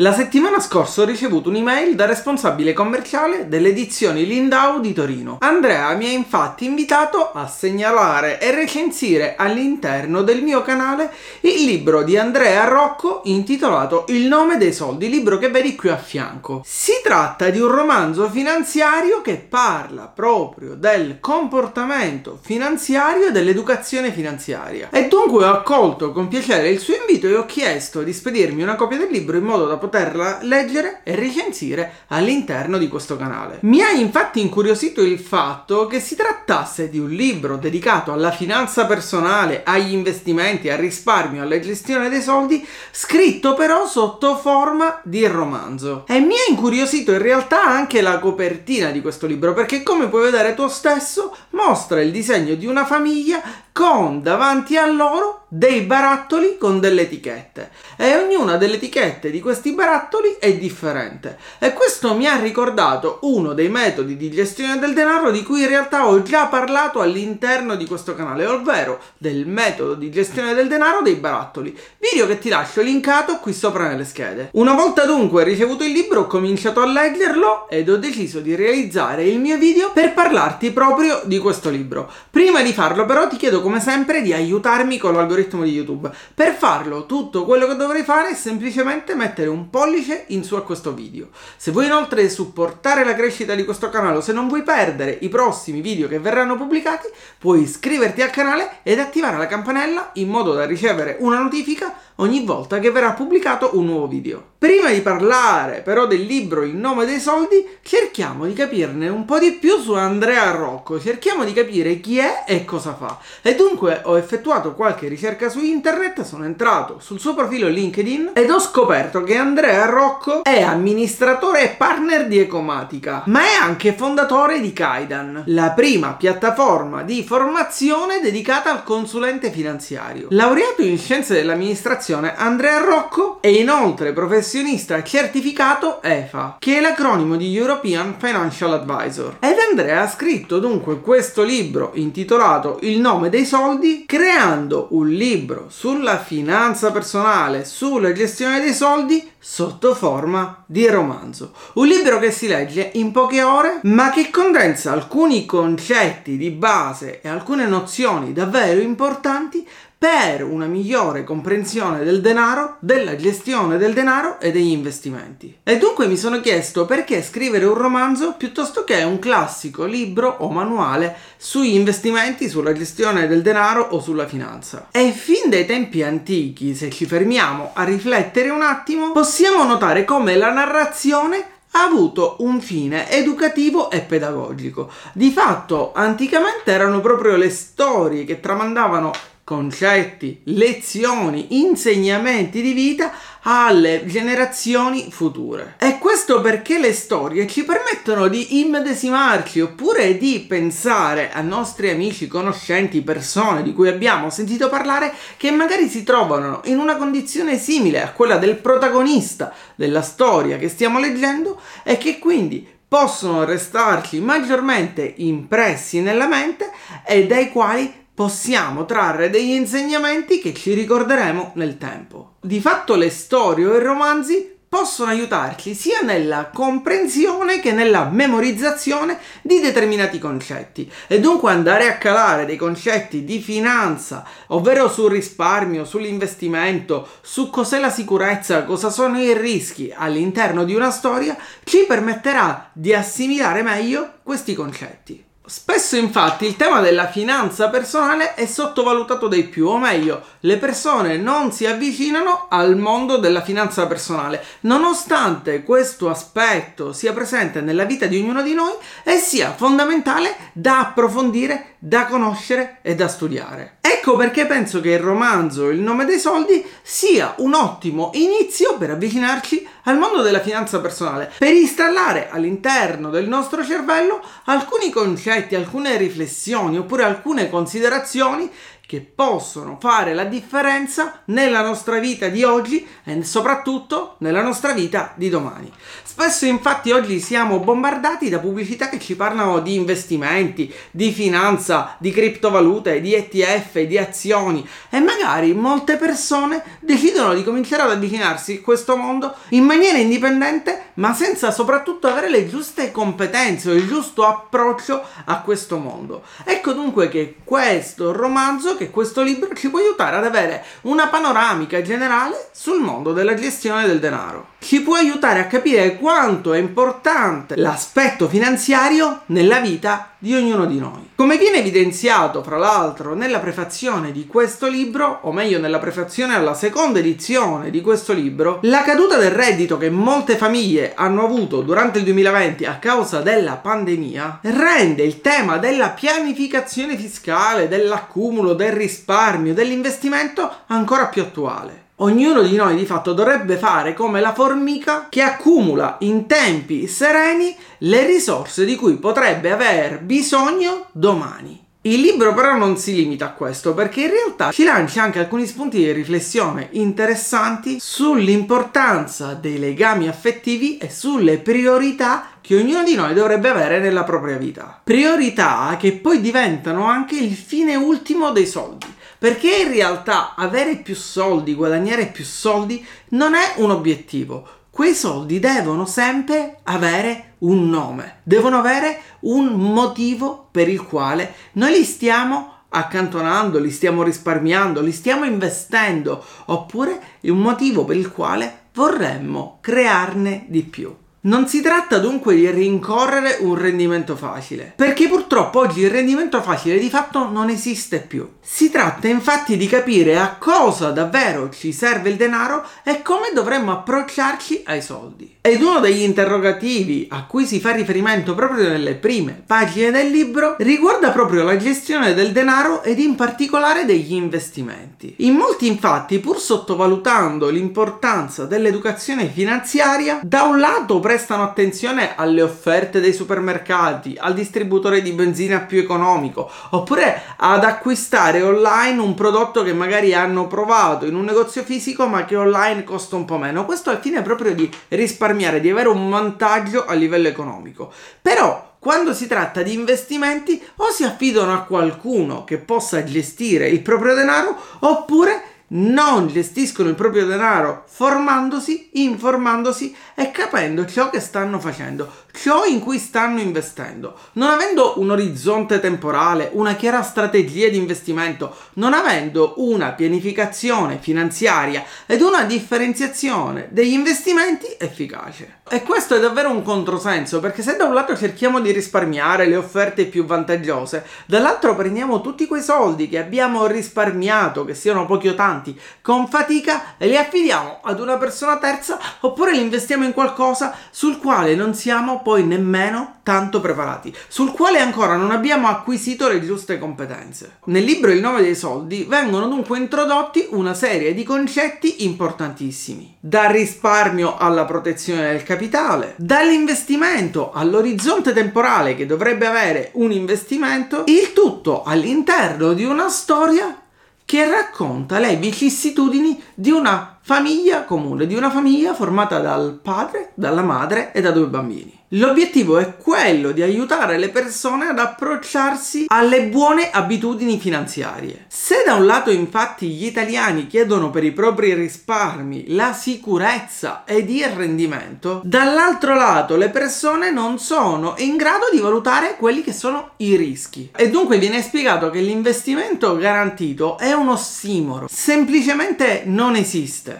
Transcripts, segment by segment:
La settimana scorsa ho ricevuto un'email da responsabile commerciale delle edizioni Lindau di Torino. Andrea mi ha infatti invitato a segnalare e recensire all'interno del mio canale il libro di Andrea Rocco intitolato Il nome dei soldi, libro che vedi qui a fianco. Si tratta di un romanzo finanziario che parla proprio del comportamento finanziario e dell'educazione finanziaria. E dunque ho accolto con piacere il suo invito e ho chiesto di spedirmi una copia del libro in modo da poterla leggere e recensire all'interno di questo canale. Mi ha infatti incuriosito il fatto che si trattasse di un libro dedicato alla finanza personale, agli investimenti, al risparmio, alla gestione dei soldi, scritto però sotto forma di romanzo. E mi ha incuriosito in realtà anche la copertina di questo libro, perché come puoi vedere tu stesso, mostra il disegno di una famiglia con davanti a loro dei barattoli con delle etichette. E ognuna delle etichette di questi barattoli è differente. E questo mi ha ricordato uno dei metodi di gestione del denaro di cui in realtà ho già parlato all'interno di questo canale ovvero del metodo di gestione del denaro dei barattoli. Video che ti lascio linkato qui sopra nelle schede. Una volta dunque ricevuto il libro ho cominciato a leggerlo ed ho deciso di realizzare il mio video per parlarti proprio di questo libro prima di farlo però ti chiedo come sempre di aiutarmi con l'algoritmo di YouTube. Per farlo, tutto quello che dovrei fare è semplicemente mettere un pollice in su a questo video. Se vuoi inoltre supportare la crescita di questo canale o se non vuoi perdere i prossimi video che verranno pubblicati, puoi iscriverti al canale ed attivare la campanella in modo da ricevere una notifica ogni volta che verrà pubblicato un nuovo video. Prima di parlare però del libro Il nome dei soldi, cerchiamo di capirne un po' di più su Andrea Rocco, cerchiamo di capire chi è e cosa fa. E dunque ho effettuato qualche ricerca su internet, sono entrato sul suo profilo LinkedIn ed ho scoperto che Andrea Rocco è amministratore e partner di Ecomatica, ma è anche fondatore di Kaidan, la prima piattaforma di formazione dedicata al consulente finanziario. Laureato in scienze dell'amministrazione Fondazione Andrea Rocco e inoltre professionista certificato EFA, che è l'acronimo di European Financial Advisor. Ed Andrea ha scritto dunque questo libro intitolato Il nome dei soldi, creando un libro sulla finanza personale, sulla gestione dei soldi sotto forma di romanzo. Un libro che si legge in poche ore, ma che condensa alcuni concetti di base e alcune nozioni davvero importanti per una migliore comprensione del denaro, della gestione del denaro e degli investimenti. E dunque mi sono chiesto perché scrivere un romanzo piuttosto che un classico libro o manuale sugli investimenti, sulla gestione del denaro o sulla finanza. E fin dai tempi antichi, se ci fermiamo a riflettere un attimo, possiamo notare come la narrazione ha avuto un fine educativo e pedagogico. Di fatto, anticamente erano proprio le storie che tramandavano concetti, lezioni, insegnamenti di vita alle generazioni future. E questo perché le storie ci permettono di immedesimarci oppure di pensare a nostri amici, conoscenti, persone di cui abbiamo sentito parlare che magari si trovano in una condizione simile a quella del protagonista della storia che stiamo leggendo e che quindi possono restarci maggiormente impressi nella mente e dai quali possiamo trarre degli insegnamenti che ci ricorderemo nel tempo. Di fatto le storie o i romanzi possono aiutarci sia nella comprensione che nella memorizzazione di determinati concetti e dunque andare a calare dei concetti di finanza, ovvero sul risparmio, sull'investimento, su cos'è la sicurezza, cosa sono i rischi all'interno di una storia, ci permetterà di assimilare meglio questi concetti. Spesso infatti il tema della finanza personale è sottovalutato dai più, o meglio, le persone non si avvicinano al mondo della finanza personale, nonostante questo aspetto sia presente nella vita di ognuno di noi e sia fondamentale da approfondire, da conoscere e da studiare. Ecco perché penso che il romanzo Il nome dei soldi sia un ottimo inizio per avvicinarci al mondo della finanza personale, per installare all'interno del nostro cervello alcuni concetti, alcune riflessioni oppure alcune considerazioni che possono fare la differenza nella nostra vita di oggi e soprattutto nella nostra vita di domani. Spesso infatti oggi siamo bombardati da pubblicità che ci parlano di investimenti, di finanza, di criptovalute, di ETF, di azioni e magari molte persone decidono di cominciare ad avvicinarsi a questo mondo in maniera indipendente ma senza soprattutto avere le giuste competenze o il giusto approccio a questo mondo. Ecco dunque che questo romanzo che questo libro ci può aiutare ad avere una panoramica generale sul mondo della gestione del denaro. Ci può aiutare a capire quanto è importante l'aspetto finanziario nella vita di ognuno di noi. Come viene evidenziato, fra l'altro, nella prefazione di questo libro, o meglio nella prefazione alla seconda edizione di questo libro, la caduta del reddito che molte famiglie hanno avuto durante il 2020 a causa della pandemia rende il tema della pianificazione fiscale, dell'accumulo, del risparmio, dell'investimento ancora più attuale. Ognuno di noi di fatto dovrebbe fare come la formica che accumula in tempi sereni le risorse di cui potrebbe aver bisogno domani. Il libro però non si limita a questo perché in realtà ci lancia anche alcuni spunti di riflessione interessanti sull'importanza dei legami affettivi e sulle priorità che ognuno di noi dovrebbe avere nella propria vita. Priorità che poi diventano anche il fine ultimo dei soldi. Perché in realtà avere più soldi, guadagnare più soldi non è un obiettivo. Quei soldi devono sempre avere un nome, devono avere un motivo per il quale noi li stiamo accantonando, li stiamo risparmiando, li stiamo investendo, oppure un motivo per il quale vorremmo crearne di più. Non si tratta dunque di rincorrere un rendimento facile, perché purtroppo oggi il rendimento facile di fatto non esiste più. Si tratta infatti di capire a cosa davvero ci serve il denaro e come dovremmo approcciarci ai soldi. Ed uno degli interrogativi a cui si fa riferimento proprio nelle prime pagine del libro riguarda proprio la gestione del denaro ed in particolare degli investimenti. In molti infatti, pur sottovalutando l'importanza dell'educazione finanziaria, da un lato prestano attenzione alle offerte dei supermercati, al distributore di benzina più economico, oppure ad acquistare online un prodotto che magari hanno provato in un negozio fisico ma che online costa un po' meno. Questo al fine proprio di risparmiare, di avere un vantaggio a livello economico. Però quando si tratta di investimenti o si affidano a qualcuno che possa gestire il proprio denaro oppure non gestiscono il proprio denaro formandosi, informandosi e capendo ciò che stanno facendo, ciò in cui stanno investendo, non avendo un orizzonte temporale, una chiara strategia di investimento, non avendo una pianificazione finanziaria ed una differenziazione degli investimenti efficace. E questo è davvero un controsenso, perché se da un lato cerchiamo di risparmiare le offerte più vantaggiose, dall'altro prendiamo tutti quei soldi che abbiamo risparmiato, che siano pochi o tanti, con fatica e li affidiamo ad una persona terza oppure li investiamo in qualcosa sul quale non siamo poi nemmeno tanto preparati, sul quale ancora non abbiamo acquisito le giuste competenze. Nel libro Il nome dei soldi vengono dunque introdotti una serie di concetti importantissimi, dal risparmio alla protezione del capitale, dall'investimento all'orizzonte temporale che dovrebbe avere un investimento, il tutto all'interno di una storia che racconta le vicissitudini di una famiglia comune, di una famiglia formata dal padre, dalla madre e da due bambini. L'obiettivo è quello di aiutare le persone ad approcciarsi alle buone abitudini finanziarie. Se da un lato infatti gli italiani chiedono per i propri risparmi la sicurezza ed il rendimento, dall'altro lato le persone non sono in grado di valutare quelli che sono i rischi. E dunque viene spiegato che l'investimento garantito è un ossimoro, semplicemente non esiste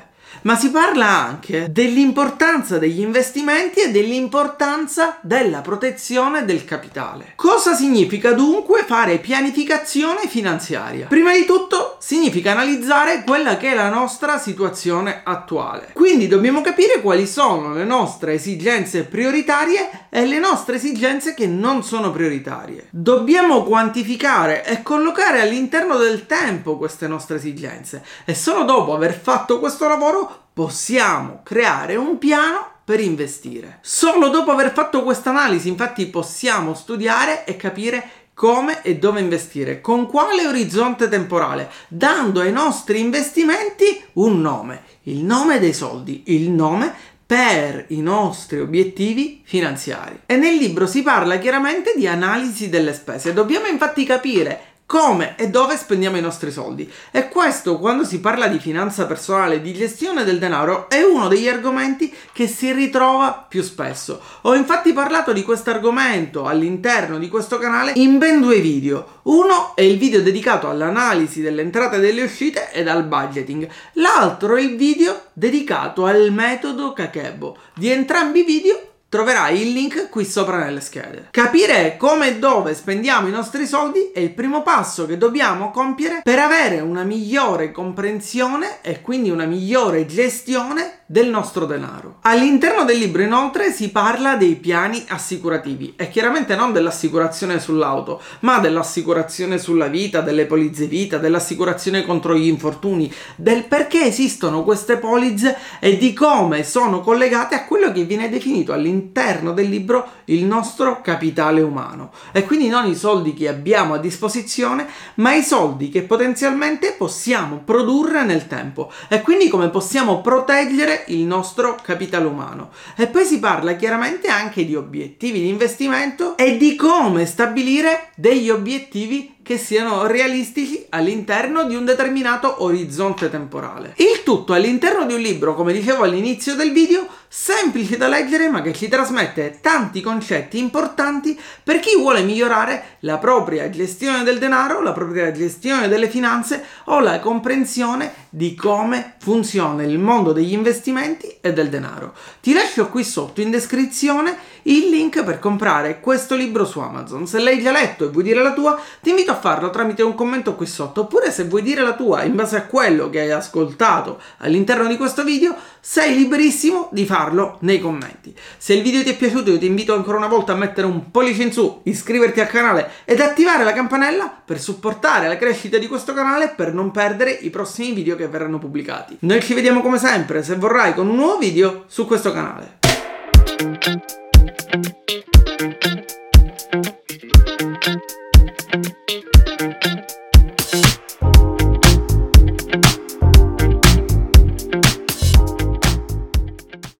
ma si parla anche dell'importanza degli investimenti e dell'importanza della protezione del capitale. Cosa significa dunque fare pianificazione finanziaria? Prima di tutto significa analizzare quella che è la nostra situazione attuale. Quindi dobbiamo capire quali sono le nostre esigenze prioritarie e le nostre esigenze che non sono prioritarie. Dobbiamo quantificare e collocare all'interno del tempo queste nostre esigenze e solo dopo aver fatto questo lavoro possiamo creare un piano per investire. Solo dopo aver fatto questa analisi, infatti, possiamo studiare e capire come e dove investire, con quale orizzonte temporale, dando ai nostri investimenti un nome, il nome dei soldi, il nome per i nostri obiettivi finanziari. E nel libro si parla chiaramente di analisi delle spese. Dobbiamo infatti capire come e dove spendiamo i nostri soldi. E questo, quando si parla di finanza personale, di gestione del denaro, è uno degli argomenti che si ritrova più spesso. Ho infatti parlato di questo argomento all'interno di questo canale in ben due video. Uno è il video dedicato all'analisi delle entrate e delle uscite ed al budgeting. L'altro è il video dedicato al metodo Kakebo. Di entrambi i video troverai il link qui sopra nelle schede. Capire come e dove spendiamo i nostri soldi è il primo passo che dobbiamo compiere per avere una migliore comprensione e quindi una migliore gestione del nostro denaro. All'interno del libro inoltre si parla dei piani assicurativi e chiaramente non dell'assicurazione sull'auto, ma dell'assicurazione sulla vita, delle polizze vita, dell'assicurazione contro gli infortuni, del perché esistono queste polizze e di come sono collegate a quello che viene definito all'interno del libro il nostro capitale umano. E quindi non i soldi che abbiamo a disposizione, ma i soldi che potenzialmente possiamo produrre nel tempo e quindi come possiamo proteggere il nostro capitale umano. E poi si parla chiaramente anche di obiettivi di investimento e di come stabilire degli obiettivi che siano realistici all'interno di un determinato orizzonte temporale. Il tutto all'interno di un libro, come dicevo all'inizio del video, semplice da leggere ma che ci trasmette tanti concetti importanti per chi vuole migliorare la propria gestione del denaro, la propria gestione delle finanze o la comprensione di come funziona il mondo degli investimenti e del denaro. Ti lascio qui sotto in descrizione il link per comprare questo libro su Amazon. Se l'hai già letto e vuoi dire la tua, ti invito a farlo tramite un commento qui sotto. Oppure se vuoi dire la tua in base a quello che hai ascoltato all'interno di questo video, sei liberissimo di farlo nei commenti. Se il video ti è piaciuto, io ti invito ancora una volta a mettere un pollice in su, iscriverti al canale ed attivare la campanella per supportare la crescita di questo canale per non perdere i prossimi video che verranno pubblicati. Noi ci vediamo come sempre, se vorrai, con un nuovo video su questo canale.